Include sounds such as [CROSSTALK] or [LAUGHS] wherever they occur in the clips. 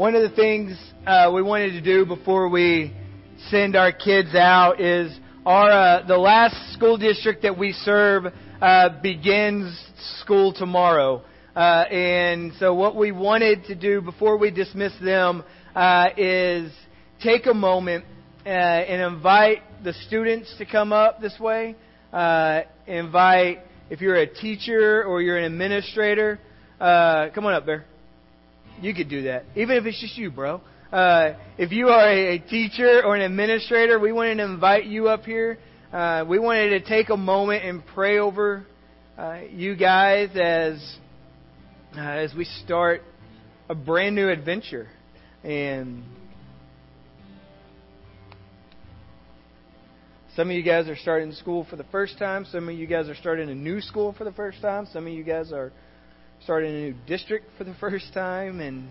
one of the things uh, we wanted to do before we send our kids out is our uh, the last school district that we serve uh, begins school tomorrow, uh, and so what we wanted to do before we dismiss them uh, is take a moment uh, and invite the students to come up this way. invite if you're a teacher or you're an administrator, come on up there. You could do that, even if it's just you, bro. Uh, if you are a, a, teacher or an administrator, we wanted to invite you up here. Uh, we wanted to take a moment and pray over uh, you guys as uh, as we start a brand new adventure. And some of you guys are starting school for the first time. Some of you guys are starting a new school for the first time. Some of you guys are starting a new district for the [LAUGHS] first time, and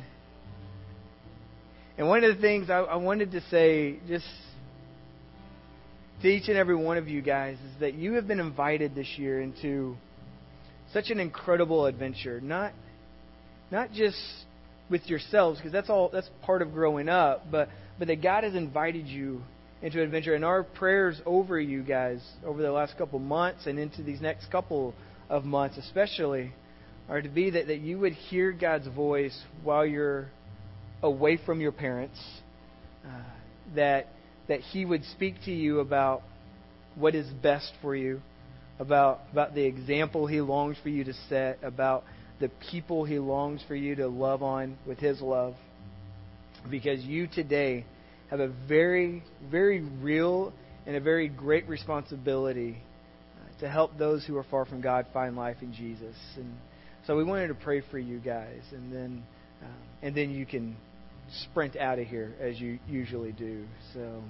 and one of the things I, I wanted to say, just to each and every one of you guys, is that you have been invited this year into such an incredible adventure. Not not just with yourselves, because that's all that's part of growing up, but but that God has invited you into adventure. And our prayers over you guys over the last couple months and into these next couple of months, especially, are to be that, that you would hear God's voice while you're away from your parents, uh, that, that He would speak to you about what is best for you, about, about the example He longs for you to set, about the people He longs for you to love on with His love. Because you today have a very, very real and a very great responsibility uh, to help those who are far from God find life in Jesus. And so we wanted to pray for you guys, and then um, and then you can sprint out of here as you usually do. So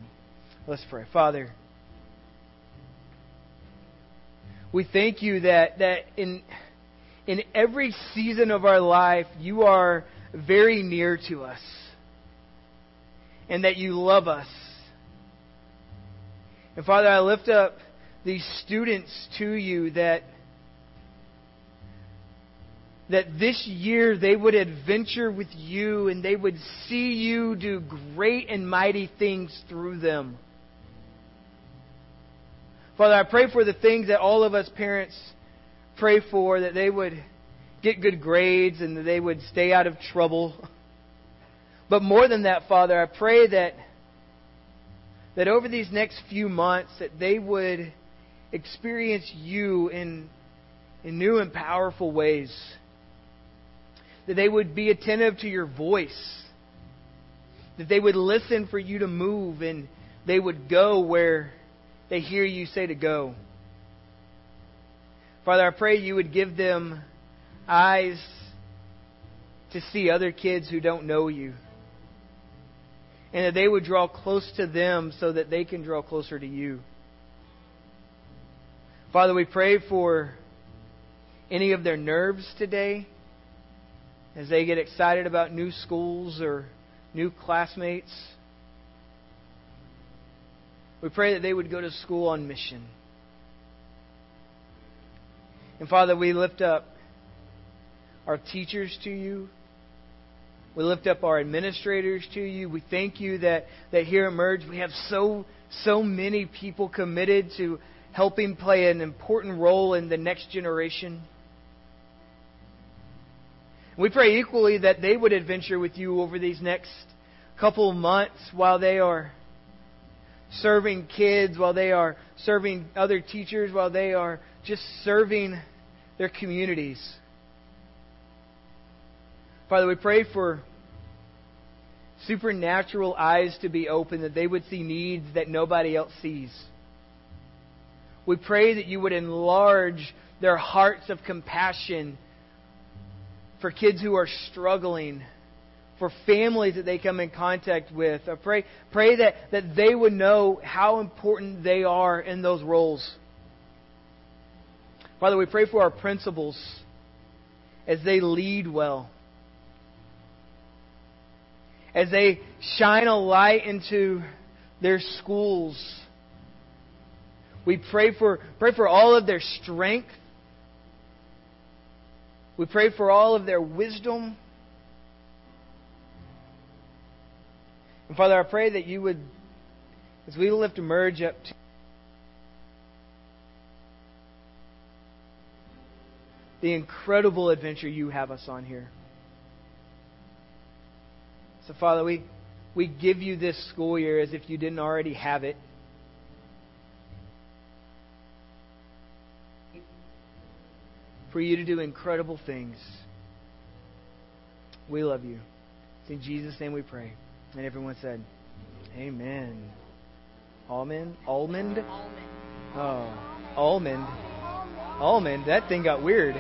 let's pray, Father. We thank you that that in in every season of our life you are very near to us, and that you love us. And Father, I lift up these students to you that that this year they would adventure with you and they would see you do great and mighty things through them. Father, I pray for the things that all of us parents pray for, that they would get good grades and that they would stay out of trouble. But more than that, Father, I pray that that over these next few months that they would experience you in in new and powerful ways that they would be attentive to your voice, that they would listen for you to move, and they would go where they hear you say to go. Father, I pray you would give them eyes to see other kids who don't know you. And that they would draw close to them so that they can draw closer to you. Father, we pray for any of their nerves today as they get excited about new schools or new classmates. We pray that they would go to school on mission. And Father, we lift up our teachers to you. We lift up our administrators to you. We thank you that, that here at Merge we have so so many people committed to helping play an important role in the next generation. We pray equally that they would adventure with you over these next couple months while they are serving kids, while they are serving other teachers, while they are just serving their communities. Father, we pray for supernatural eyes to be open, that they would see needs that nobody else sees. We pray that you would enlarge their hearts of compassion for kids who are struggling, for families that they come in contact with. I pray, pray that, that they would know how important they are in those roles. Father, we pray for our principals as they lead well, as they shine a light into their schools. We pray for, pray for all of their strength we pray for all of their wisdom. And Father, I pray that you would, as we lift Merge up to the incredible adventure you have us on here. So, Father, we, we give you this school year as if you didn't already have it. For you to do incredible things. We love you. It's in Jesus' name we pray. And everyone said, Amen. Almond? Almond? Oh, almond. Almond. That thing got weird.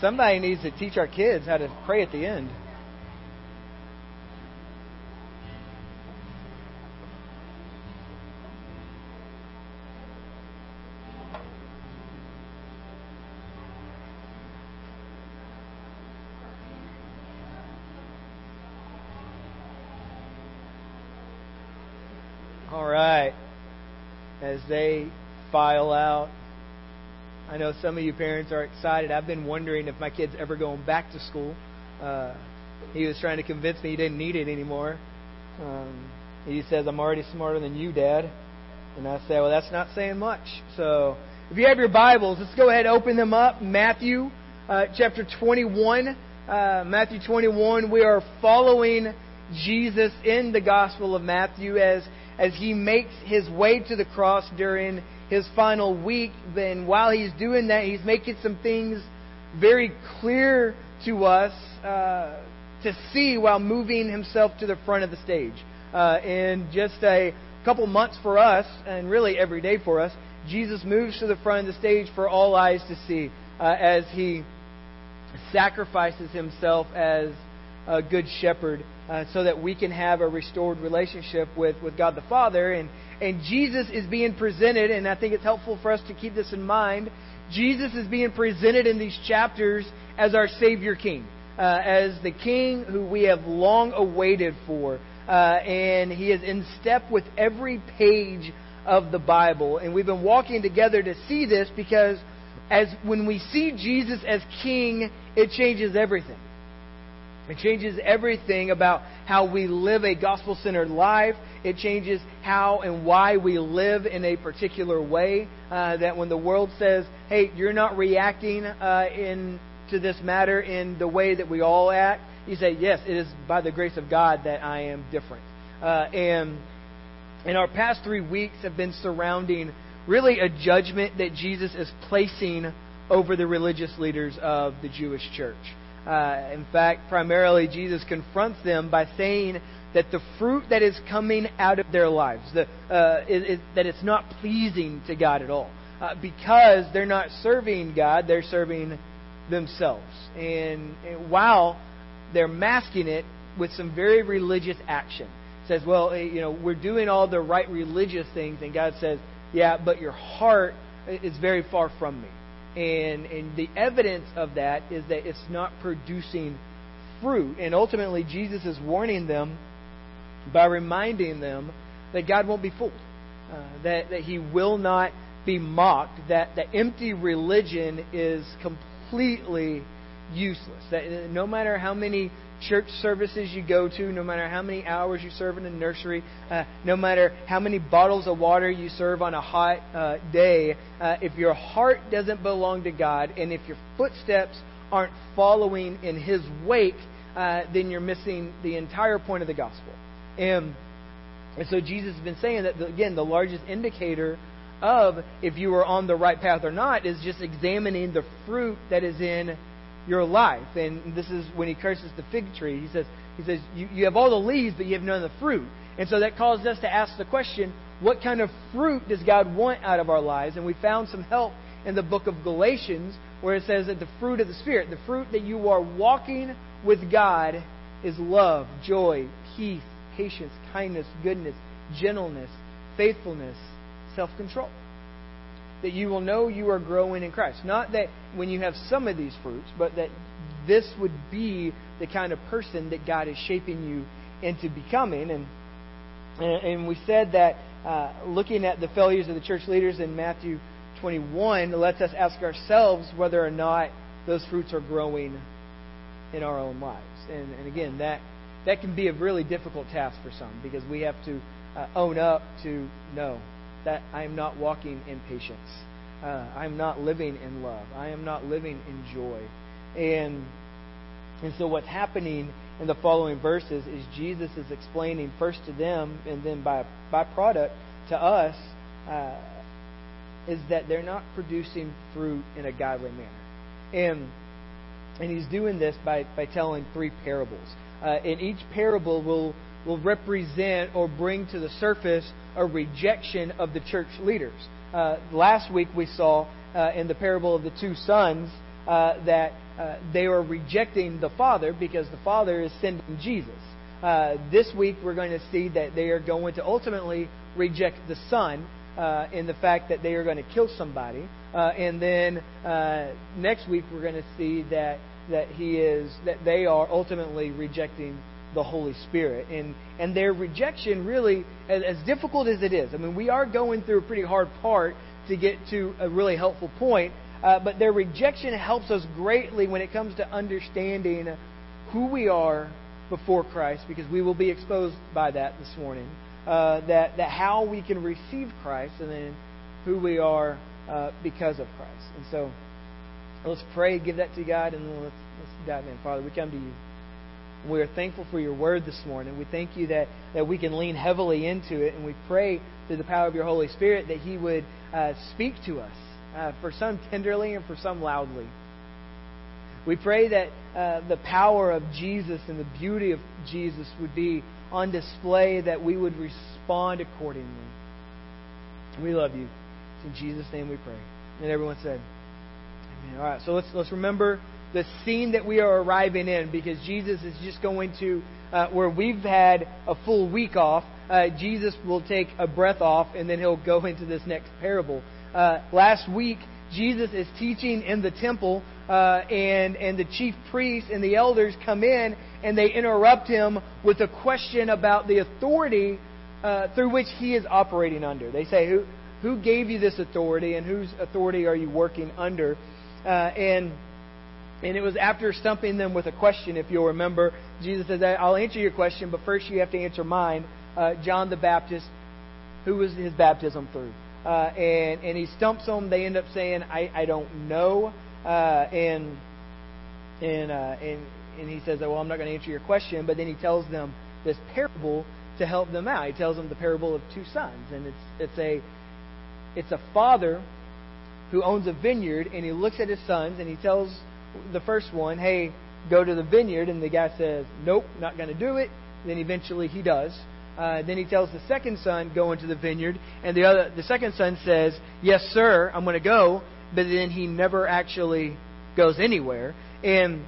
Somebody needs to teach our kids how to pray at the end. All right. As they file out, I know some of you parents are excited. I've been wondering if my kid's ever going back to school. Uh, he was trying to convince me he didn't need it anymore. Um, he says, I'm already smarter than you, Dad. And I say, well, that's not saying much. So if you have your Bibles, let's go ahead and open them up. Matthew uh, chapter 21. Uh, Matthew 21. We are following Jesus in the Gospel of Matthew as as he makes his way to the cross during his final week. Then, while he's doing that, he's making some things very clear to us uh, to see while moving himself to the front of the stage. Uh, in just a couple months for us, and really every day for us, Jesus moves to the front of the stage for all eyes to see uh, as he sacrifices himself as a good shepherd uh, so that we can have a restored relationship with, with God the Father. And, and Jesus is being presented, and I think it's helpful for us to keep this in mind. Jesus is being presented in these chapters as our Savior King, uh, as the King who we have long awaited for. Uh, and He is in step with every page of the Bible. And we've been walking together to see this because as when we see Jesus as King, it changes everything. It changes everything about how we live a gospel centered life. It changes how and why we live in a particular way. Uh, that when the world says, hey, you're not reacting uh, in, to this matter in the way that we all act, you say, yes, it is by the grace of God that I am different. Uh, and, and our past three weeks have been surrounding really a judgment that Jesus is placing over the religious leaders of the Jewish church. Uh, in fact, primarily Jesus confronts them by saying that the fruit that is coming out of their lives, the, uh, is, is, that it's not pleasing to God at all. Uh, because they're not serving God, they're serving themselves. And, and, while they're masking it with some very religious action, says, well, eh, you know, we're doing all the right religious things, and God says, yeah, but your heart is very far from me. And, and the evidence of that is that it's not producing fruit. And ultimately, Jesus is warning them by reminding them that God won't be fooled, uh, that, that He will not be mocked, that the empty religion is completely useless. That no matter how many church services you go to, no matter how many hours you serve in a nursery, uh, no matter how many bottles of water you serve on a hot uh, day, uh, if your heart doesn't belong to God and if your footsteps aren't following in His wake, uh, then you're missing the entire point of the gospel. And, and so Jesus has been saying that, the, again, the largest indicator of if you are on the right path or not is just examining the fruit that is in your life. And this is when he curses the fig tree. He says, he says you, you have all the leaves, but you have none of the fruit. And so that caused us to ask the question, what kind of fruit does God want out of our lives? And we found some help in the book of Galatians, where it says that the fruit of the Spirit, the fruit that you are walking with God, is love, joy, peace, patience, kindness, goodness, gentleness, faithfulness, self control that you will know you are growing in Christ. Not that when you have some of these fruits, but that this would be the kind of person that God is shaping you into becoming. And and we said that uh, looking at the failures of the church leaders in Matthew 21 lets us ask ourselves whether or not those fruits are growing in our own lives. And, and again, that that can be a really difficult task for some because we have to uh, own up to no, that I am not walking in patience. Uh, I am not living in love. I am not living in joy. And and so what's happening in the following verses is Jesus is explaining first to them and then by byproduct to us uh, is that they're not producing fruit in a godly manner. And and he's doing this by, by telling three parables. Uh, each parable will, will represent or bring to the surface a rejection of the church leaders. Uh, last week we saw uh, in the parable of the two sons uh, that uh, they are rejecting the Father because the Father is sending Jesus. Uh, this week we're going to see that they are going to ultimately reject the Son uh, in the fact that they are going to kill somebody. Uh, and then uh, next week we're going to see that that he is that they are ultimately rejecting the Holy Spirit. And and their rejection really as, as difficult as it is. I mean, we are going through a pretty hard part to get to a really helpful point. Uh, but their rejection helps us greatly when it comes to understanding who we are before Christ, because we will be exposed by that this morning uh, that, that how we can receive Christ and then who we are uh, because of Christ. And so let's pray, give that to God, and let's, let's dive in. Father, we come to you. We are thankful for your word this morning. We thank you that, that we can lean heavily into it, and we pray through the power of your Holy Spirit that He would uh, speak to us, uh, for some tenderly and for some loudly. We pray that uh, the power of Jesus and the beauty of Jesus would be on display that we would respond accordingly. We love you. It's in Jesus' name we pray. And everyone said, Amen. All right, so let's, let's remember the scene that we are arriving in because Jesus is just going to, uh, where we've had a full week off, uh, Jesus will take a breath off and then he'll go into this next parable. Uh, last week, Jesus is teaching in the temple, uh, and and the chief priests and the elders come in and they interrupt him with a question about the authority uh, through which he is operating under. They say, "Who who gave you this authority, and whose authority are you working under?" Uh, and and it was after stumping them with a question, if you'll remember, Jesus says, "I'll answer your question, but first you have to answer mine." Uh, John the Baptist, who was his baptism through? uh, and and he stumps them. They end up saying, "I I don't know," uh, and and uh, and and he says, "Well, I'm not going to answer your question." But then he tells them this parable to help them out. He tells them the parable of two sons, and it's it's a it's a father who owns a vineyard, and he looks at his sons, and he tells the first one, "Hey, go to the vineyard," and the guy says, "Nope, not going to do it." Then eventually he does. Uh, then he tells the second son, go into the vineyard. And the other, the second son says, yes, sir, I'm going to go. But then he never actually goes anywhere. And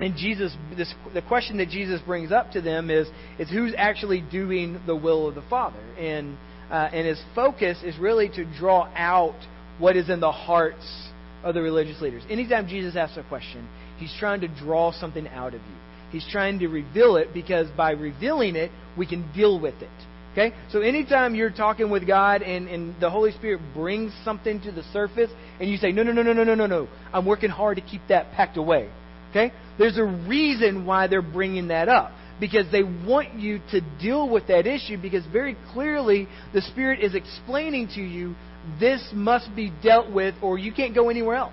and Jesus, this, the question that Jesus brings up to them is, is who's actually doing the will of the Father? And, uh, and his focus is really to draw out what is in the hearts of the religious leaders. Anytime Jesus asks a question, he's trying to draw something out of you. He's trying to reveal it because by revealing it, we can deal with it. Okay? So anytime you're talking with God and, and the Holy Spirit brings something to the surface and you say, no, no, no, no, no, no, no, no, I'm working hard to keep that packed away. Okay? There's a reason why they're bringing that up. Because they want you to deal with that issue because very clearly the Spirit is explaining to you this must be dealt with or you can't go anywhere else.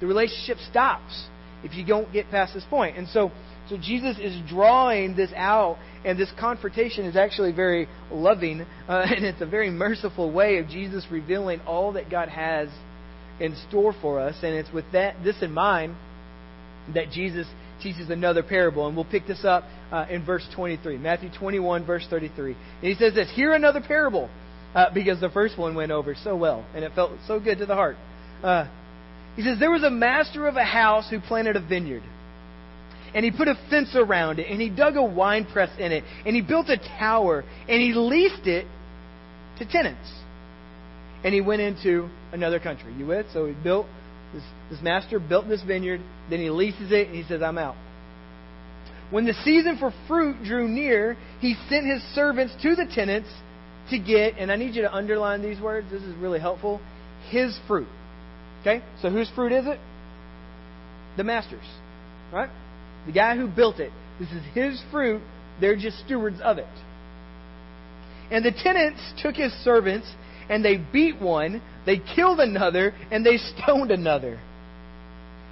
The relationship stops if you don't get past this point. And so, so Jesus is drawing this out, and this confrontation is actually very loving, uh, [LAUGHS] and it's a very merciful way of Jesus revealing all that God has in store for us. And it's with that this in mind that Jesus teaches another parable, and we'll pick this up uh, in verse 23, Matthew 21, verse 33. And he says this: "Hear another parable." Uh, because the first one went over so well, and it felt so good to the heart. Uh, he says, There was a master of a house who planted a vineyard. And he put a fence around it, and he dug a wine press in it, and he built a tower, and he leased it to tenants. And he went into another country. You with? So he built, this, this master built this vineyard, then he leases it, and he says, I'm out. When the season for fruit drew near, he sent his servants to the tenants to get, and I need you to underline these words, this is really helpful, his fruit. Okay? So whose fruit is it? The master's. Right? The guy who built it. This is his fruit. They're just stewards of it. And the tenants took his servants and they beat one, they killed another, and they stoned another.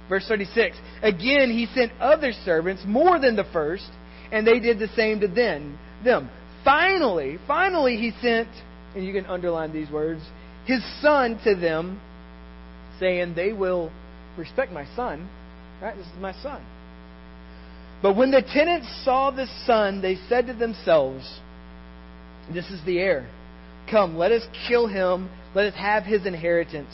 Verse 36 Again, he sent other servants, more than the first, and they did the same to them. Finally, finally, he sent, and you can underline these words, his son to them, saying, They will respect my son. Right? This is my son. But when the tenants saw the son, they said to themselves, This is the heir. Come, let us kill him. Let us have his inheritance.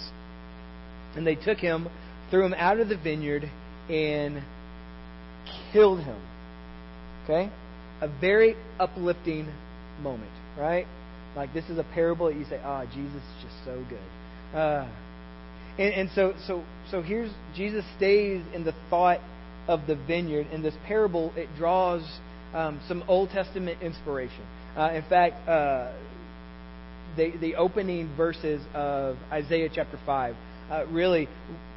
And they took him, threw him out of the vineyard, and killed him. Okay? A very uplifting moment, right? Like this is a parable that you say, "Ah, oh, Jesus is just so good." Uh, and, and so, so, so here's Jesus stays in the thought of the vineyard. In this parable, it draws um, some Old Testament inspiration. Uh, in fact, uh, the, the opening verses of Isaiah chapter 5 uh, really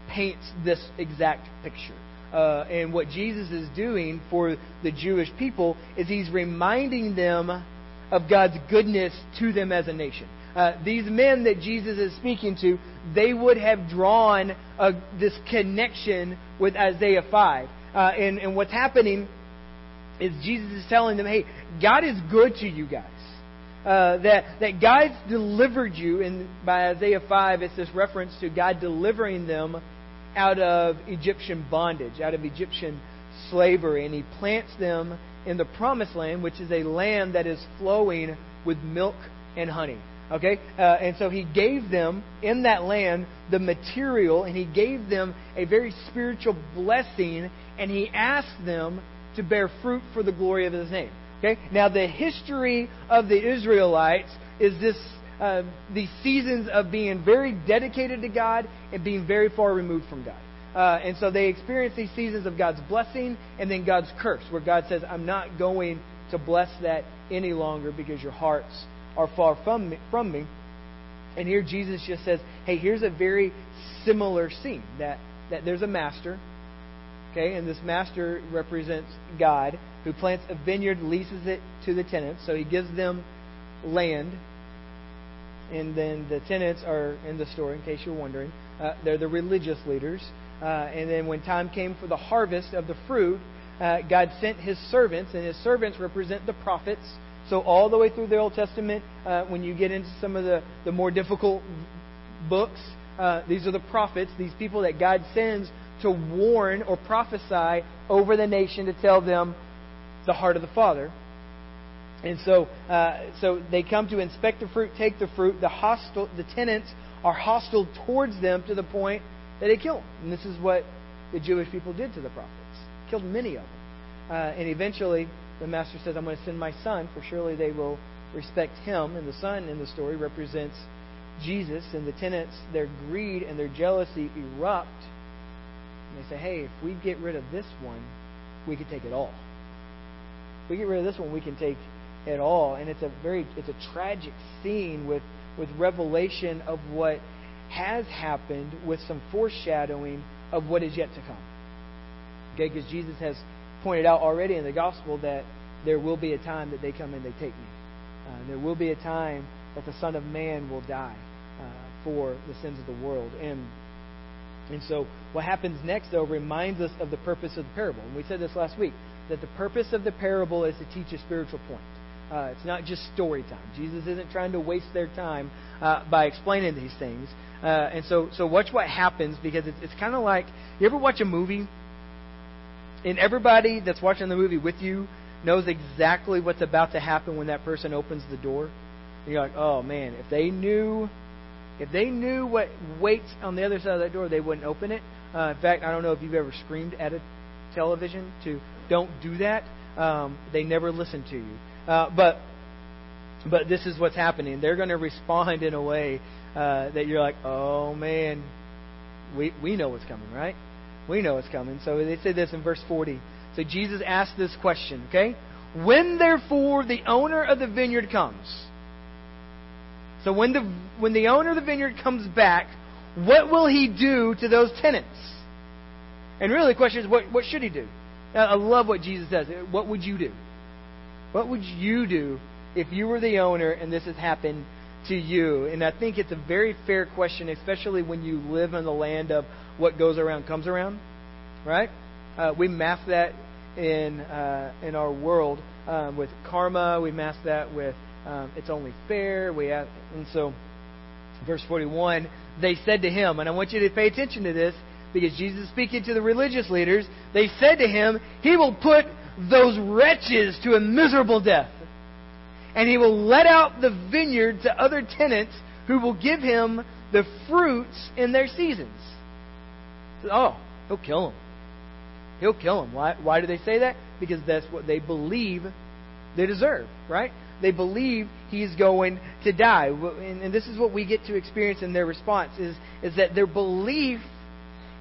paints this exact picture. Uh, and what Jesus is doing for the Jewish people is he's reminding them of God's goodness to them as a nation. Uh, these men that Jesus is speaking to, they would have drawn uh, this connection with Isaiah 5. Uh, and, and what's happening is Jesus is telling them, hey, God is good to you guys. Uh, that that God's delivered you, and by Isaiah five, it's this reference to God delivering them out of Egyptian bondage, out of Egyptian slavery, and He plants them in the promised land, which is a land that is flowing with milk and honey. Okay? Uh, and so he gave them in that land the material, and he gave them a very spiritual blessing, and he asked them to bear fruit for the glory of his name. Okay? Now, the history of the Israelites is this. Uh, these seasons of being very dedicated to God and being very far removed from God. Uh, and so they experience these seasons of God's blessing and then God's curse, where God says, I'm not going to bless that any longer because your hearts are far from me. From me. And here Jesus just says, hey, here's a very similar scene that, that there's a master, okay, and this master represents God who plants a vineyard, leases it to the tenants. So he gives them land. And then the tenants are in the story, in case you're wondering. Uh, they're the religious leaders. Uh, and then when time came for the harvest of the fruit, uh, God sent his servants, and his servants represent the prophets so, all the way through the Old Testament, uh, when you get into some of the, the more difficult books, uh, these are the prophets, these people that God sends to warn or prophesy over the nation to tell them the heart of the Father. And so, uh, so they come to inspect the fruit, take the fruit. The hostile, the tenants are hostile towards them to the point that they kill them. And this is what the Jewish people did to the prophets, killed many of them. Uh, and eventually, the master says, I'm going to send my son, for surely they will respect him. And the son in the story represents Jesus. And the tenants, their greed and their jealousy erupt. And they say, hey, if we get rid of this one, we can take it all. We get rid of this one, we can take it all. And it's a very, it's a tragic scene with, with revelation of what has happened with some foreshadowing of what is yet to come. Okay, because Jesus has pointed out already in the gospel that there will be a time that they come and they take me. Uh, there will be a time that the Son of Man will die uh, for the sins of the world. And and so what happens next, though, reminds us of the purpose of the parable. And we said this last week that the purpose of the parable is to teach a spiritual point. Uh, it's not just story time. Jesus isn't trying to waste their time uh, by explaining these things. Uh, and so, so watch what happens because it's, it's kind of like you ever watch a movie and everybody that's watching the movie with you knows exactly what's about to happen when that person opens the door. And you're like, oh man, if they knew, if they knew what waits on the other side of that door, they wouldn't open it. Uh, in fact, I don't know if you've ever screamed at a television to don't do that. Um, they never listen to you. Uh, but but this is what's happening. They're going to respond in a way uh, that you're like, oh man, we we know what's coming, right? We know what's coming. So they say this in verse 40. So Jesus asked this question, okay? When therefore the owner of the vineyard comes. So when the when the owner of the vineyard comes back, what will he do to those tenants? And really the question is what what should he do? I love what Jesus says. What would you do? What would you do if you were the owner and this has happened to you? And I think it's a very fair question, especially when you live in the land of what goes around comes around, right? Uh, we math that in uh, in our world um, with karma. We math that with um, it's only fair. We have, and so, verse forty-one, they said to him, and I want you to pay attention to this because Jesus is speaking to the religious leaders. They said to him, He will put those wretches to a miserable death and he will let out the vineyard to other tenants who will give him the fruits in their seasons. Oh, he'll kill them. He'll kill them. Why, why do they say that? Because that's what they believe they deserve, right? They believe he's going to die. And, and this is what we get to experience in their response is, is that their belief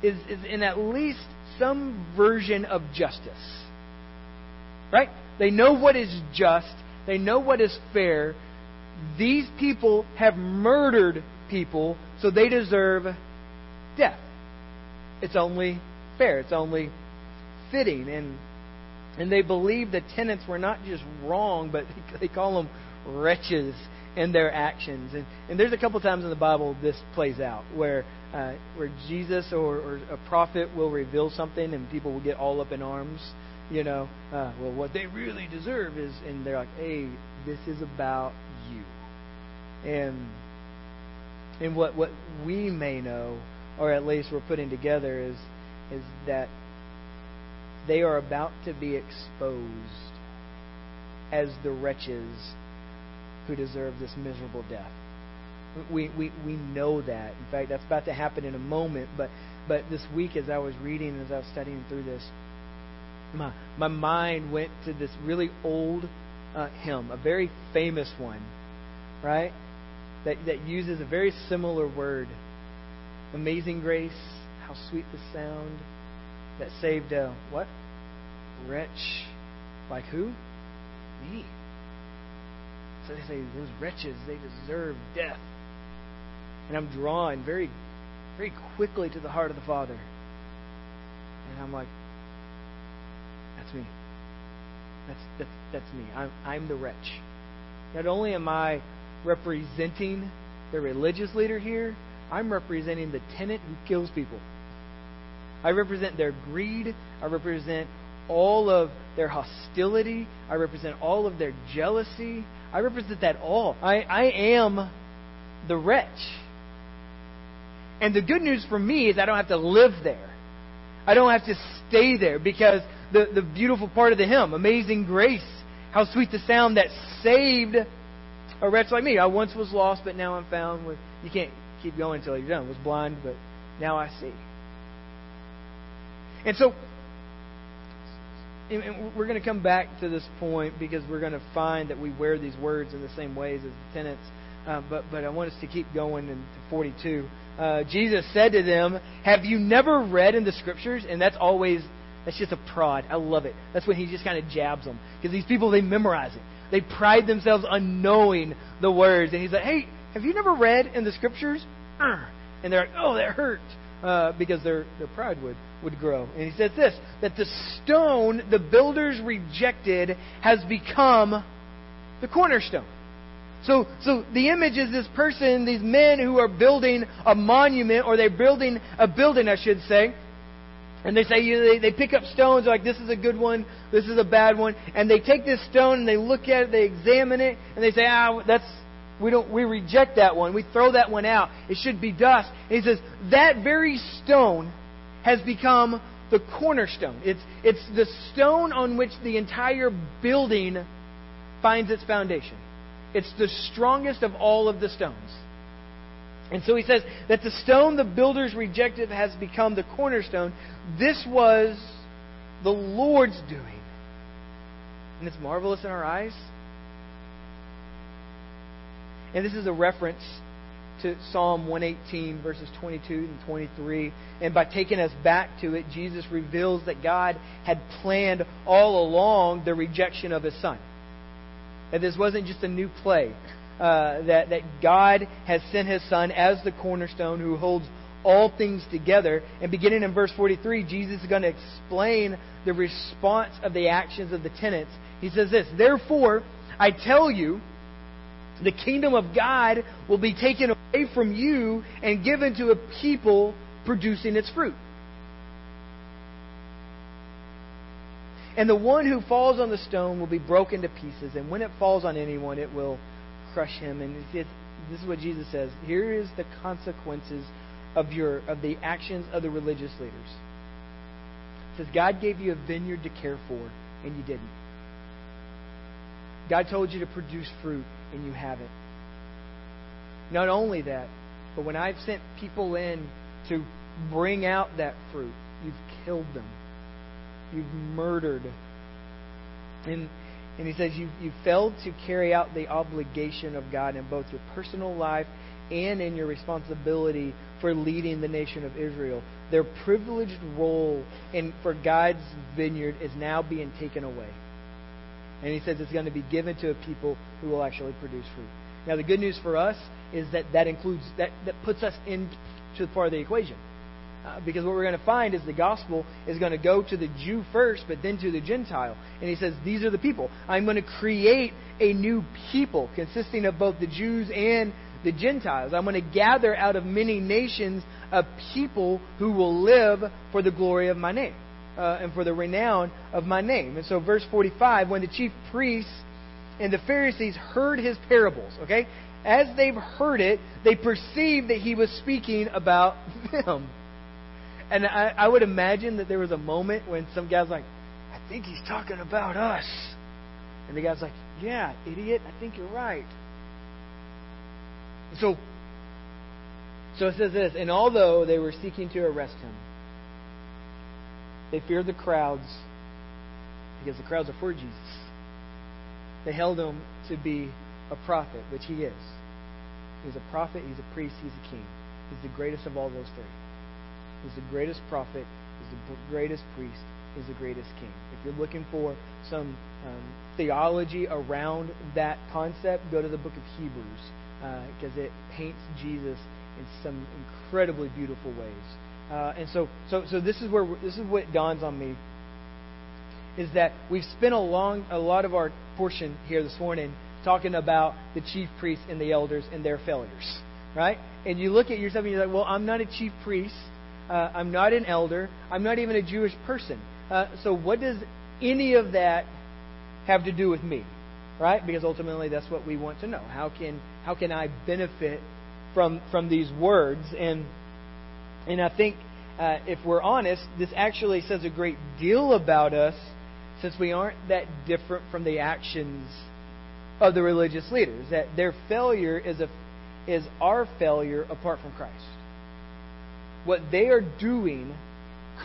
is, is in at least some version of justice. Right? They know what is just, they know what is fair. These people have murdered people, so they deserve death. It's only fair. It's only fitting. And and they believe the tenants were not just wrong, but [LAUGHS] they call them wretches in their actions. And, and there's a couple times in the Bible this plays out where uh, where Jesus or, or a prophet will reveal something and people will get all up in arms you know, uh, well, what they really deserve is, and they're like, hey, this is about you. And and what what we may know, or at least we're putting together, is is that they are about to be exposed as the wretches who deserve this miserable death. We, we, we know that. In fact, that's about to happen in a moment. But, but this week, as I was reading, as I was studying through this, my, my mind went to this really old uh, hymn, a very famous one, right? That, that uses a very similar word. Amazing grace, how sweet the sound that saved a what? Wretch. Like who? Me. So they say, those wretches, they deserve death. And I'm drawn very, very quickly to the heart of the Father. And I'm like, that's me. That's, that's, that's me. I'm, I'm the wretch. Not only am I representing the religious leader here, I'm representing the tenant who kills people. I represent their greed. I represent all of their hostility. I represent all of their jealousy. I represent that all. I, I am the wretch. And the good news for me is I don't have to live there. I don't have to stay there because the, the beautiful part of the hymn, Amazing Grace. How sweet the sound that saved a wretch like me. I once was lost, but now I'm found. With, you can't keep going until you're done. Was blind, but now I see. And so, and we're going to come back to this point because we're going to find that we wear these words in the same ways as the tenants. Uh, but, but I want us to keep going in 42. Uh, Jesus said to them, Have you never read in the scriptures? And that's always that's just a prod. I love it. That's when he just kind of jabs them. Because these people, they memorize it. They pride themselves on knowing the words. And he's like, hey, have you never read in the scriptures? And they're like, oh, that hurt. Uh, because their, their pride would, would grow. And he says this that the stone the builders rejected has become the cornerstone. So, so the image is this person, these men who are building a monument, or they're building a building, I should say, and they say, you know, they, they pick up stones, like, this is a good one, this is a bad one. And they take this stone and they look at it, they examine it, and they say, ah, that's, we don't, we reject that one. We throw that one out. It should be dust. And he says, that very stone has become the cornerstone. It's, it's the stone on which the entire building finds its foundation. It's the strongest of all of the stones. And so he says that the stone the builders rejected has become the cornerstone. This was the Lord's doing. And it's marvelous in our eyes. And this is a reference to Psalm 118, verses 22 and 23. And by taking us back to it, Jesus reveals that God had planned all along the rejection of his son. That this wasn't just a new play uh, that, that God has sent his Son as the cornerstone who holds all things together. And beginning in verse 43, Jesus is going to explain the response of the actions of the tenants. He says this Therefore, I tell you, the kingdom of God will be taken away from you and given to a people producing its fruit. And the one who falls on the stone will be broken to pieces, and when it falls on anyone, it will crush him. And this is what Jesus says. Here is the consequences of your of the actions of the religious leaders. It says God gave you a vineyard to care for, and you didn't. God told you to produce fruit, and you haven't. Not only that, but when I've sent people in to bring out that fruit, you've killed them. You've murdered. And, and he says you, you failed to carry out the obligation of God in both your personal life and in your responsibility for leading the nation of Israel. Their privileged role in, for God's vineyard is now being taken away. And he says it's going to be given to a people who will actually produce fruit. Now, the good news for us is that that includes, that, that puts us into the part of the equation. Uh, because what we're going to find is the gospel is going to go to the Jew first, but then to the Gentile. And he says, These are the people. I'm going to create a new people consisting of both the Jews and the Gentiles. I'm going to gather out of many nations a people who will live for the glory of my name uh, and for the renown of my name. And so, verse 45 when the chief priests and the Pharisees heard his parables, okay, as they've heard it, they perceived that he was speaking about [LAUGHS] them. And I, I would imagine that there was a moment when some guy's like, I think he's talking about us. And the guy's like, Yeah, idiot, I think you're right. And So, so it says this, and although they were seeking to arrest him, they feared the crowds because the crowds are for Jesus. They held him to be a prophet, which he is. He's a prophet, he's a priest, he's a king. He's the greatest of all those three. He's the greatest prophet, he's the greatest priest, he's the greatest king. If you're looking for some um, theology around that concept, go to the book of Hebrews because uh, it paints Jesus in some incredibly beautiful ways. Uh, and so, so, so this is where this is what dawns on me is that we've spent a long, a lot of our portion here this morning talking about the chief priests and the elders and their failures, right? And you look at yourself and you're like, well, I'm not a chief priest, uh, I'm not an elder, I'm not even a Jewish person. Uh, so what does any of that have to do with me, right? Because ultimately that's what we want to know. How can how can I benefit from from these words and and I think, uh, if we're honest, this actually says a great deal about us since we aren't that different from the actions of the religious leaders. That their failure is, a, is our failure apart from Christ. What they are doing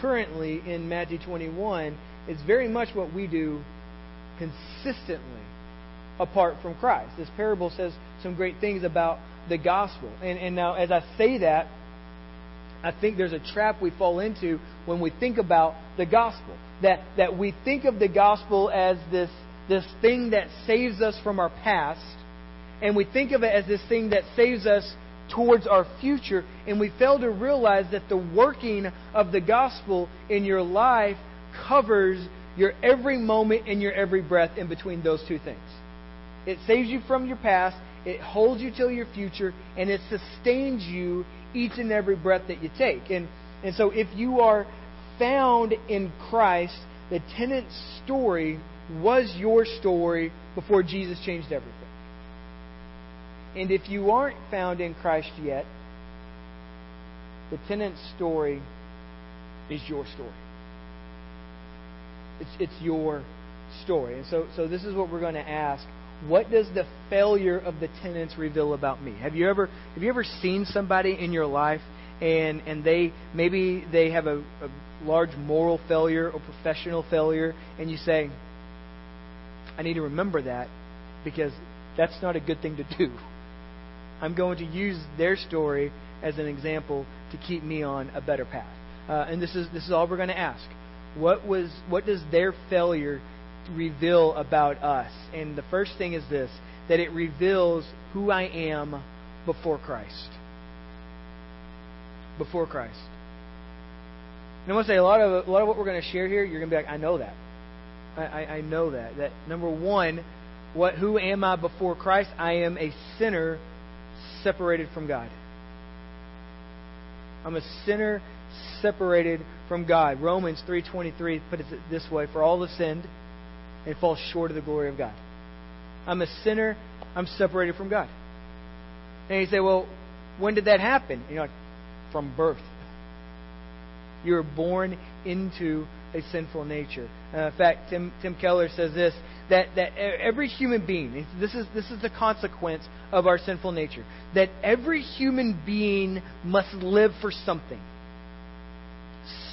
currently in Matthew 21 is very much what we do consistently apart from Christ. This parable says some great things about the gospel. And, and now, as I say that, I think there's a trap we fall into when we think about the gospel. That, that we think of the gospel as this, this thing that saves us from our past, and we think of it as this thing that saves us towards our future, and we fail to realize that the working of the gospel in your life covers your every moment and your every breath in between those two things. It saves you from your past, it holds you till your future, and it sustains you each and every breath that you take. And, and so if you are found in Christ, the tenant's story was your story before Jesus changed everything. And if you aren't found in Christ yet, the tenant's story is your story. It's, it's your story. And so, so this is what we're going to ask what does the failure of the tenants reveal about me? Have you ever have you ever seen somebody in your life and and they maybe they have a, a large moral failure or professional failure and you say, I need to remember that because that's not a good thing to do. I'm going to use their story as an example to keep me on a better path. Uh, and this is this is all we're going to ask. What was what does their failure reveal about us. And the first thing is this that it reveals who I am before Christ. before Christ. And I want to say a lot of a lot of what we're going to share here, you're going to be like, I know that. I, I, I know that. That number one, what who am I before Christ? I am a sinner separated from God. I'm a sinner separated from God. Romans 3:23 puts it this way, for all have sinned and fall short of the glory of God. I'm a sinner, I'm separated from God. And you say, well, when did that happen? You know, like, from birth. [LAUGHS] You were born into a sinful nature. Uh, in fact, Tim, Tim Keller says this that, that every human being, this is, this is the consequence of our sinful nature, that every human being must live for something.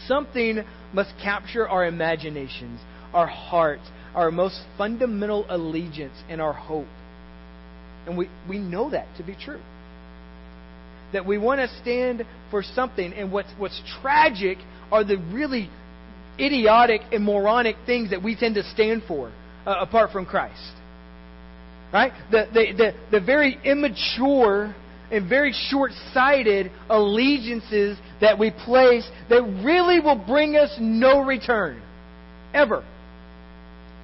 Something must capture our imaginations, our hearts, our most fundamental allegiance, and our hope. And we, we know that to be true. That we want to stand for something, and what's, what's tragic are the really idiotic and moronic things that we tend to stand for uh, apart from Christ. Right? The, the, the, the very immature and very short sighted allegiances that we place that really will bring us no return. Ever.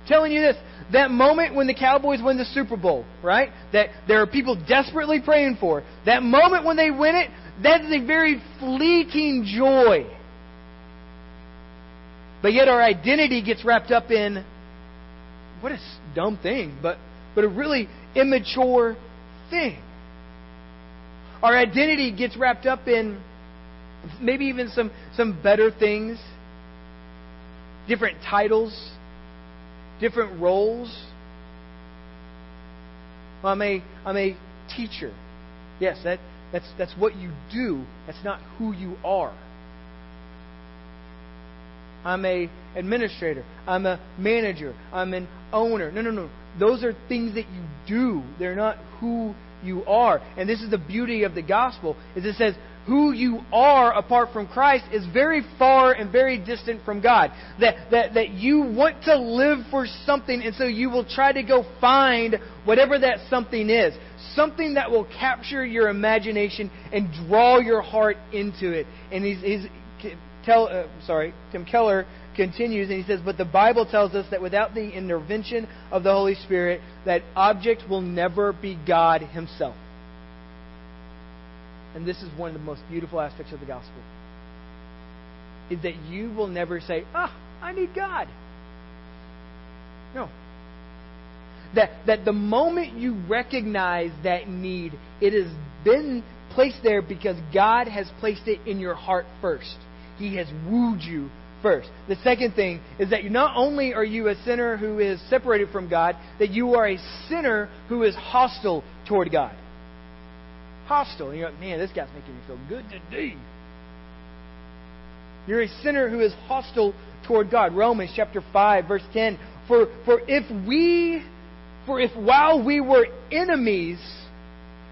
Telling you this, that moment when the Cowboys win the Super Bowl, right? That there are people desperately praying for. That moment when they win it, that is a very fleeting joy. But yet our identity gets wrapped up in what a dumb thing, but, but a really immature thing. Our identity gets wrapped up in maybe even some, some better things, different titles, different roles. I'm a, I'm a teacher. Yes, that, that's, that's what you do. That's not who you are. I'm a administrator. I'm a manager. I'm an owner. No, no, no. Those are things that you do. They're not who you are. And this is the beauty of the gospel is it says who you are apart from Christ is very far and very distant from God. That, that, that you want to live for something, and so you will try to go find whatever that something is. Something that will capture your imagination and draw your heart into it. And he's, he's tell, uh, sorry, Tim Keller continues and he says, But the Bible tells us that without the intervention of the Holy Spirit, that object will never be God Himself. And this is one of the most beautiful aspects of the gospel. Is that you will never say, Ah, I need God. No. That, that the moment you recognize that need, it has been placed there because God has placed it in your heart first. He has wooed you first. The second thing is that not only are you a sinner who is separated from God, that you are a sinner who is hostile toward God. Hostile. And you're like, man, this guy's making me feel good today. You're a sinner who is hostile toward God. Romans chapter 5, verse 10. For, for if we, for if while we were enemies,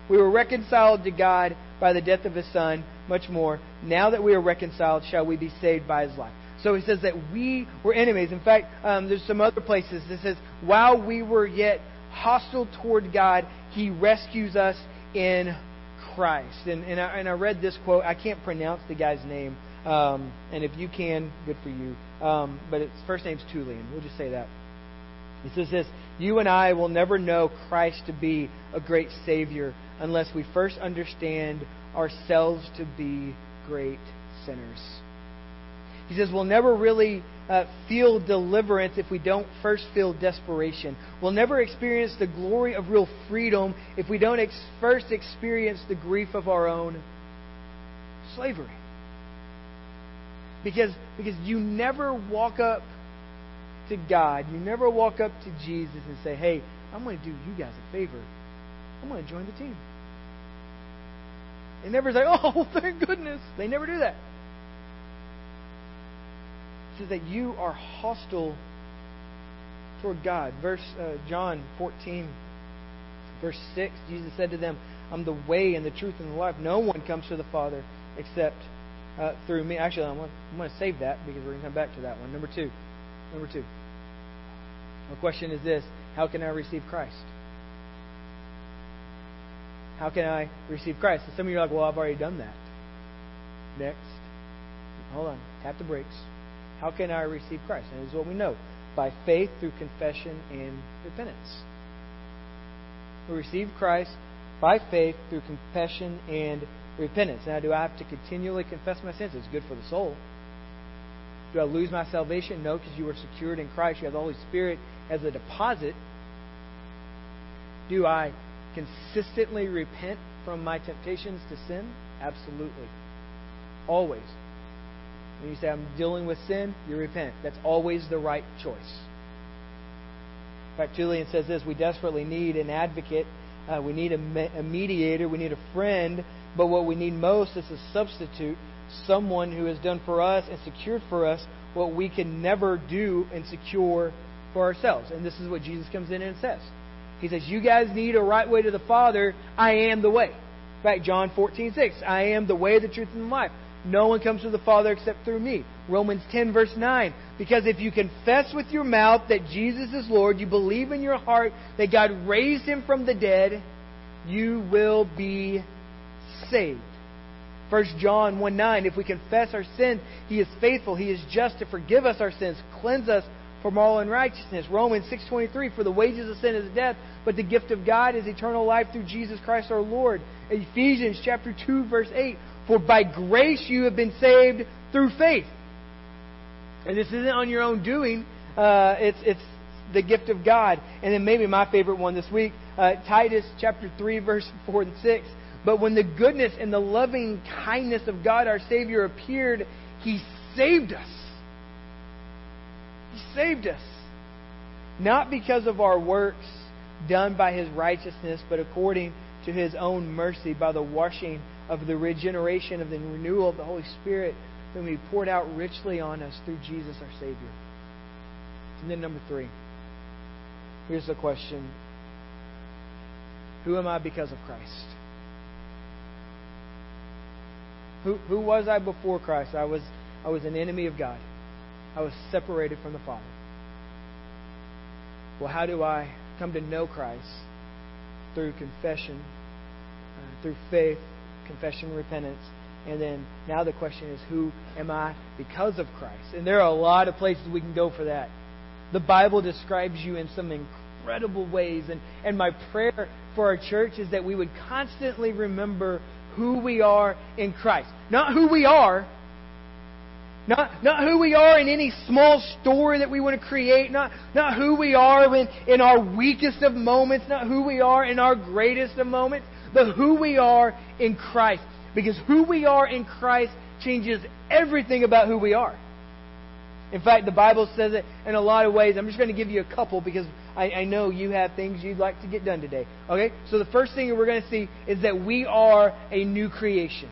we were reconciled to God by the death of his Son, much more, now that we are reconciled, shall we be saved by his life. So he says that we were enemies. In fact, um, there's some other places that says, while we were yet hostile toward God, he rescues us in Christ. And, and, I, and I read this quote. I can't pronounce the guy's name. Um, and if you can, good for you. Um, but its first name's Tullian. We'll just say that. He says this You and I will never know Christ to be a great Savior unless we first understand ourselves to be great sinners. He says we'll never really uh, feel deliverance if we don't first feel desperation. We'll never experience the glory of real freedom if we don't ex- first experience the grief of our own slavery. Because, because you never walk up to God, you never walk up to Jesus and say, hey, I'm going to do you guys a favor. I'm going to join the team. They never say, oh, [LAUGHS] thank goodness. They never do that. It says that you are hostile toward God. Verse uh, John 14, verse 6, Jesus said to them, I'm the way and the truth and the life. No one comes to the Father except uh, through me. Actually, I'm going, I'm going to save that because we're going to come back to that one. Number two. Number two. My question is this How can I receive Christ? How can I receive Christ? And some of you are like, well, I've already done that. Next. Hold on. Tap the brakes. How can I receive Christ? And this is what we know by faith through confession and repentance. We receive Christ by faith through confession and repentance. Now, do I have to continually confess my sins? It's good for the soul. Do I lose my salvation? No, because you are secured in Christ. You have the Holy Spirit as a deposit. Do I consistently repent from my temptations to sin? Absolutely. Always. When you say, I'm dealing with sin, you repent. That's always the right choice. In fact, Tullian says this we desperately need an advocate, uh, we need a, me- a mediator, we need a friend, but what we need most is a substitute, someone who has done for us and secured for us what we can never do and secure for ourselves. And this is what Jesus comes in and says. He says, You guys need a right way to the Father. I am the way. In fact, John 14, 6. I am the way, the truth, and the life. No one comes to the Father except through me. Romans 10, verse 9. Because if you confess with your mouth that Jesus is Lord, you believe in your heart that God raised him from the dead, you will be saved. 1 John 1 9, if we confess our sins, He is faithful, He is just to forgive us our sins, cleanse us from all unrighteousness. Romans 6.23, for the wages of sin is death, but the gift of God is eternal life through Jesus Christ our Lord. Ephesians chapter 2, verse 8, for by grace you have been saved through faith. And this isn't on your own doing, uh, it's, it's the gift of God. And then maybe my favorite one this week, uh, Titus chapter 3, verse 4 and 6. But when the goodness and the loving kindness of God our Savior appeared, He saved us. He saved us. Not because of our works done by His righteousness, but according to His own mercy by the washing of the regeneration of the renewal of the Holy Spirit, whom He poured out richly on us through Jesus our Savior. And then number three. Here's the question Who am I because of Christ? Who, who was I before Christ? I was, I was an enemy of God. I was separated from the Father. Well, how do I come to know Christ? Through confession, uh, through faith, confession, repentance. And then now the question is, who am I because of Christ? And there are a lot of places we can go for that. The Bible describes you in some incredible ways. And, and my prayer for our church is that we would constantly remember who we are in Christ. Not who we are. Not, not who we are in any small story that we want to create. Not, not who we are in, in our weakest of moments. Not who we are in our greatest of moments. But who we are in Christ. Because who we are in Christ changes everything about who we are. In fact, the Bible says it in a lot of ways. I'm just going to give you a couple because I, I, know you have things you'd like to get done today. Okay? So the first thing we're going to see is that we are a new creation.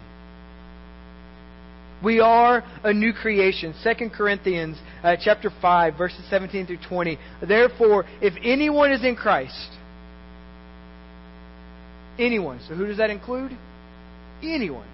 We are a new creation. 2 Corinthians uh, chapter 5, verses 17 through 20. Therefore, if anyone is in Christ, anyone, so who does that include? Anyone.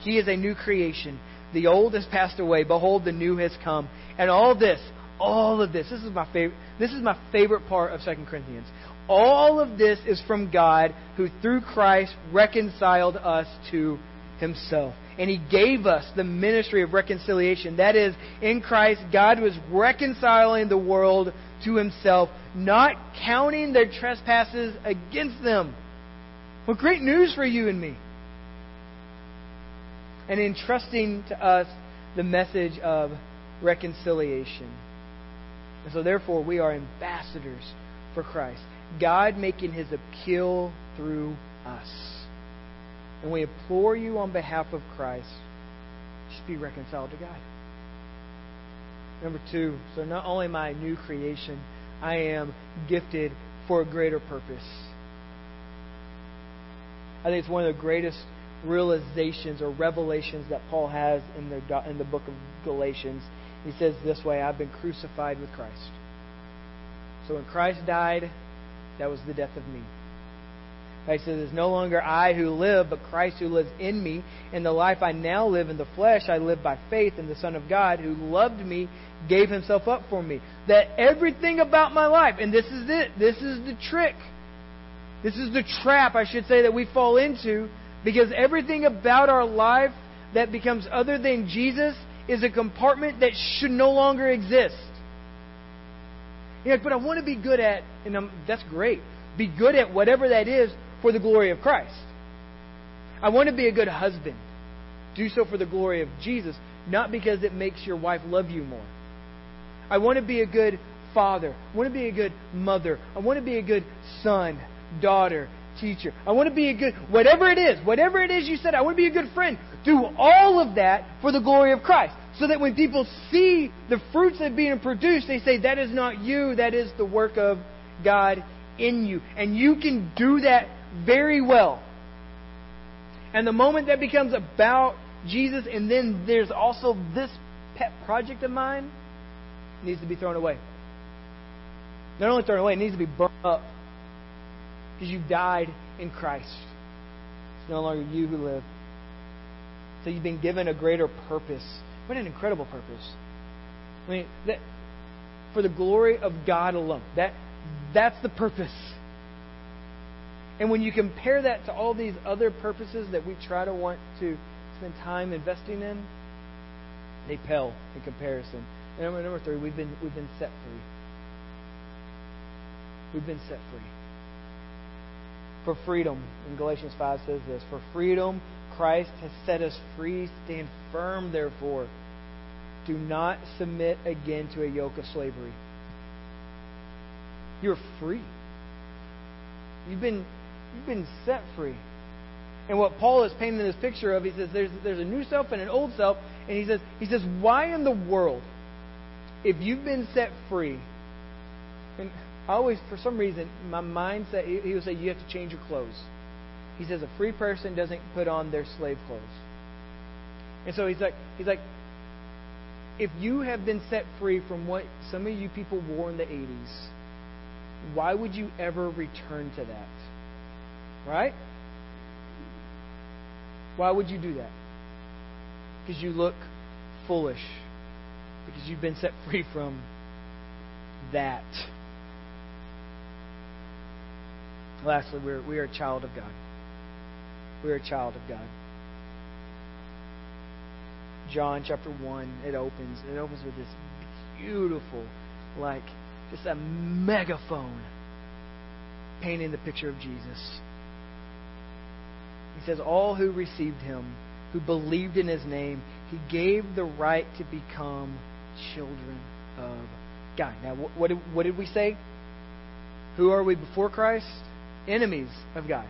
He is a new creation. The old has passed away. Behold, the new has come. And all this, all of this, this is my favorite, this is my favorite part of 2 Corinthians. All of this is from God who through Christ reconciled us to himself. And he gave us the ministry of reconciliation. That is, in Christ, God was reconciling the world to himself, not counting their trespasses against them. Well, great news for you and me and entrusting to us the message of reconciliation. And so, therefore, we are ambassadors for Christ. God making his appeal through us. And we implore you on behalf of Christ, just be reconciled to God. Number two, so not only am I a new creation, I am gifted for a greater purpose. I think it's one of the greatest realizations or revelations that Paul has in the, in the book of Galatians. He says this way I've been crucified with Christ. So when Christ died, that was the death of me. He says, It's no longer I who live, but Christ who lives in me. In the life I now live in the flesh, I live by faith in the Son of God who loved me, gave himself up for me. That everything about my life, and this is it, this is the trick. This is the trap, I should say, that we fall into because everything about our life that becomes other than Jesus is a compartment that should no longer exist. You're like, but I want to be good at, and I'm, that's great. Be good at whatever that is for the glory of Christ. I want to be a good husband. Do so for the glory of Jesus, not because it makes your wife love you more. I want to be a good father. I want to be a good mother. I want to be a good son, daughter, teacher. I want to be a good, whatever it is, whatever it is you said, I want to be a good friend. Do all of that for the glory of Christ. So that when people see the fruits that are being produced, they say, that is not you, that is the work of God in you. And you can do that very well. And the moment that becomes about Jesus, and then there's also this pet project of mine, needs to be thrown away. Not only thrown away, it needs to be burned up. Because you died in Christ. It's no longer you who live. So you've been given a greater purpose. What an incredible purpose. I mean, that, for the glory of God alone. That, that's the purpose. And when you compare that to all these other purposes that we try to want to spend time investing in, they pale in comparison. And number, number three, we've been, we've been set free. We've been set free. For freedom, in Galatians 5 says this For freedom, Christ has set us free. Stand firm, therefore. Do not submit again to a yoke of slavery. You're free. You've been, you've been set free. And what Paul is painting this picture of, he says there's, there's a new self and an old self. And he says, he says, why in the world, if you've been set free, and I always, for some reason, my mindset, he will say, you have to change your clothes. He says a free person doesn't put on their slave clothes. And so he's like, he's like, if you have been set free from what some of you people wore in the 80s, why would you ever return to that? Right? Why would you do that? Because you look foolish. Because you've been set free from that. Lastly, we're, we are a child of God. We're a child of God. John chapter 1, it opens. It opens with this beautiful, like, just a megaphone painting the picture of Jesus. He says, All who received him, who believed in his name, he gave the right to become children of God. Now, what did, what did we say? Who are we before Christ? Enemies of God.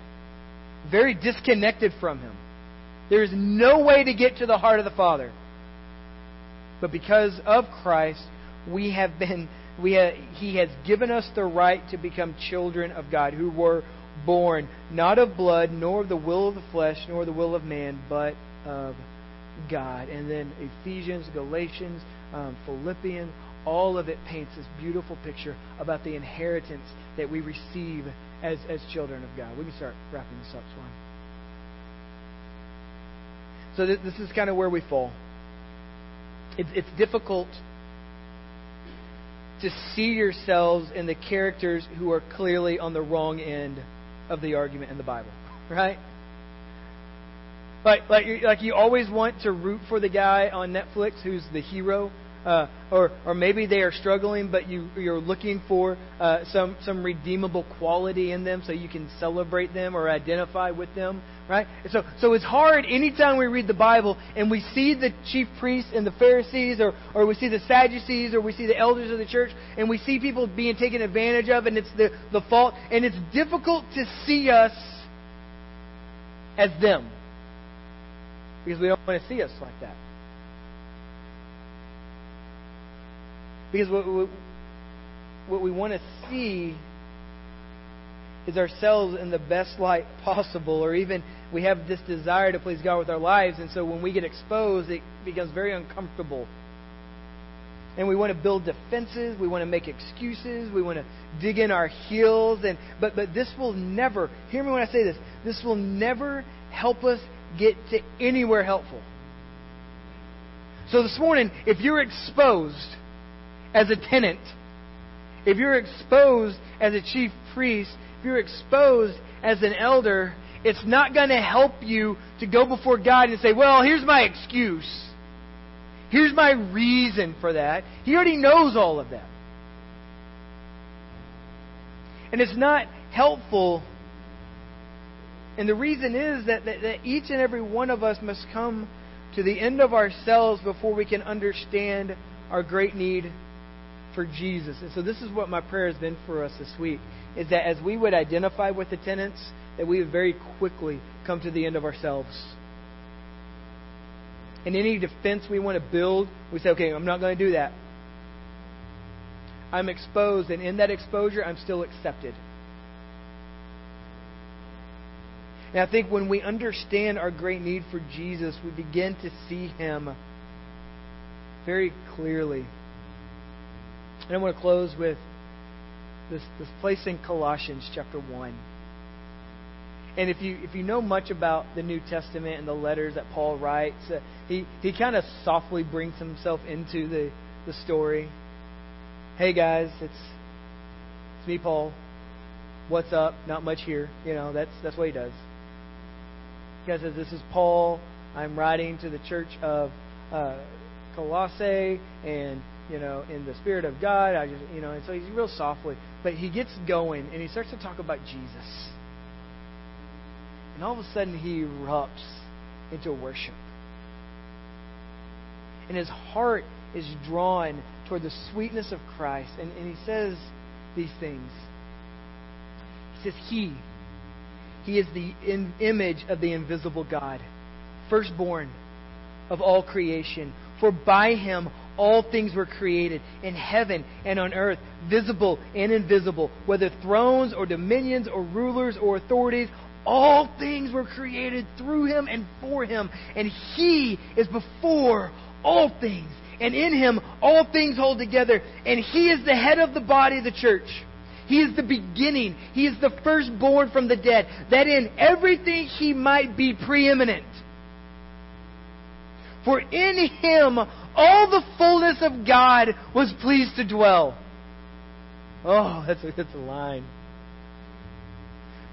Very disconnected from him. There is no way to get to the heart of the Father. But because of Christ, we have been we have, he has given us the right to become children of God who were born not of blood, nor of the will of the flesh, nor the will of man, but of God. And then Ephesians, Galatians, um, Philippians, all of it paints this beautiful picture about the inheritance that we receive as, as children of God. We can start wrapping this up, Swan. So th- this is kind of where we fall. It's, it's difficult to see yourselves in the characters who are clearly on the wrong end of the argument in the Bible, right? Like, like, like you always want to root for the guy on Netflix who's the hero, uh, or or maybe they are struggling, but you you're looking for uh, some some redeemable quality in them, so you can celebrate them or identify with them, right? So so it's hard anytime we read the Bible and we see the chief priests and the Pharisees, or or we see the Sadducees, or we see the elders of the church, and we see people being taken advantage of, and it's the the fault, and it's difficult to see us as them because we don't want to see us like that. Because what, what, what we want to see is ourselves in the best light [LAUGHS] possible, or even we have this desire to please God with our lives, and so when we get exposed, it becomes very uncomfortable. And we want to build defenses, we want to make excuses, we want to dig in our heels, and but but this will never hear me when I say this, this will never help us get to anywhere helpful. So this morning, if you're exposed as a tenant, if you're exposed as a chief priest, if you're exposed as an elder, it's not going to help you to go before God and say, well, here's my excuse. Here's my reason for that. He already knows all of that. And it's not helpful. And the reason is that, that, that each and every one of us must come to the end of ourselves before we can understand our great need for Jesus. And so this is what my prayer has been for us this week is that as we would identify with the tenants, that we would very quickly come to the end of ourselves. In any defense we want to build, we say, okay, I'm not going to do that. I'm exposed, and in that exposure, I'm still accepted. And I think when we understand our great need for Jesus, we begin to see Him very clearly. And I want to close with this, this place in Colossians chapter 1. And if you if you know much about the New Testament and the letters that Paul writes, uh, he he kind of softly brings himself into the the story. Hey guys, it's it's me, Paul. What's up? Not much here. You know that's that's what he does. He says, "This is Paul. I'm writing to the church of uh, Colossae, and you know, in the spirit of God. I just you know, and so he's real softly, but he gets going and he starts to talk about Jesus." And all of a sudden, he erupts into worship. And his heart is drawn toward the sweetness of Christ. And, and he says these things. He says, He, He is the in, image of the invisible God, firstborn of all creation. For by Him all things were created in heaven and on earth, visible and invisible, whether thrones or dominions or rulers or authorities. All things were created through him and for him, and he is before all things. And in him all things hold together, and he is the head of the body of the church. He is the beginning. He is the firstborn from the dead, that in everything he might be preeminent. For in him all the fullness of God was pleased to dwell. Oh, that's a, that's a line.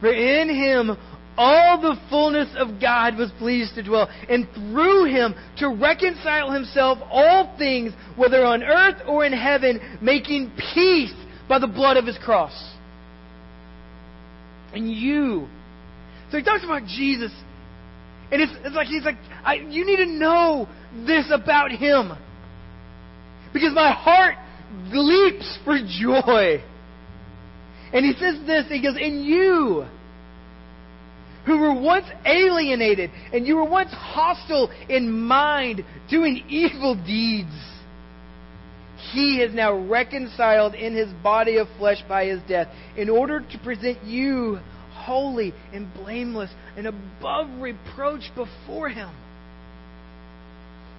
For in him all the fullness of God was pleased to dwell, and through him to reconcile himself all things, whether on earth or in heaven, making peace by the blood of his cross. And you. So he talks about Jesus. And it's, it's like he's like, I, you need to know this about him. Because my heart leaps for joy. And he says this, he goes, In you, who were once alienated, and you were once hostile in mind, doing evil deeds, he is now reconciled in his body of flesh by his death, in order to present you holy and blameless and above reproach before him.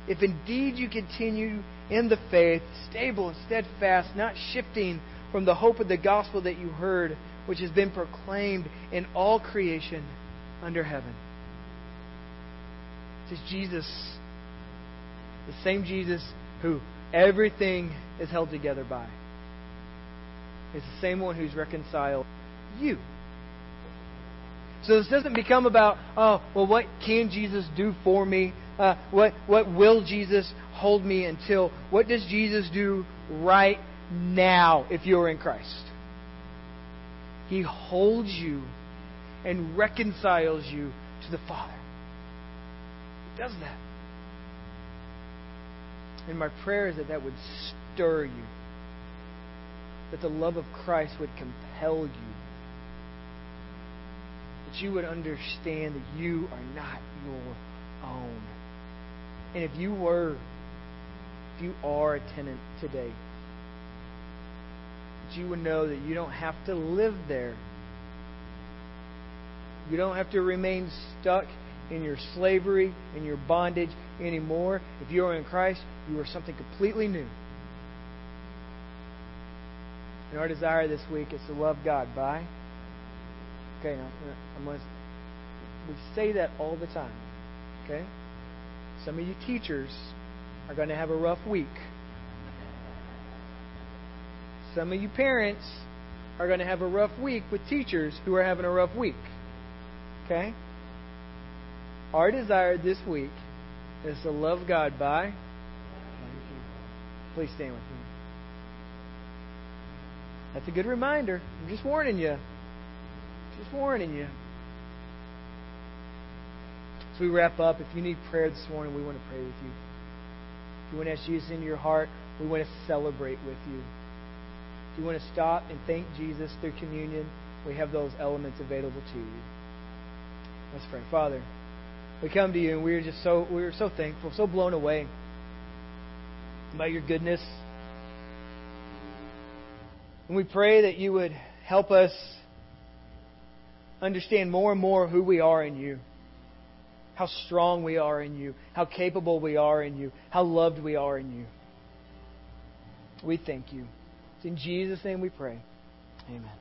If indeed you continue in the faith, stable and steadfast, not shifting from the hope of the gospel that you heard, which has been proclaimed in all creation under heaven. It says Jesus, the same Jesus who everything is held together by. It's the same one who's reconciled you. So this doesn't become about, oh, well, what can Jesus do for me? Uh, what, what will Jesus hold me until? What does Jesus do right now if you're in Christ? He holds you and reconciles you to the Father. He does that. And my prayer is that that would stir you, that the love of Christ would compel you, that you would understand that you are not your own. And if you were, if you are a tenant today, that you would know that you don't have to live there you don't have to remain stuck in your slavery and your bondage anymore. If you are in Christ, you are something completely new. And our desire this week is to love God by. Okay, now I'm going to. We say that all the time. Okay? Some of you teachers are going to have a rough week. Some of you parents are going to have a rough week with teachers who are having a rough week. Okay? Our desire this week is to love God by. Please stand with me. That's a good reminder. I'm just warning you. Just warning you. As we wrap up, if you need prayer this morning, we want to pray with you. If you want to ask Jesus into your heart, we want to celebrate with you. If you want to stop and thank Jesus through communion, we have those elements available to you. Let's pray. Father, we come to you and we're just so we're so thankful, so blown away by your goodness. And we pray that you would help us understand more and more who we are in you how strong we are in you, how capable we are in you, how loved we are in you. We thank you. It's in Jesus' name we pray. Amen.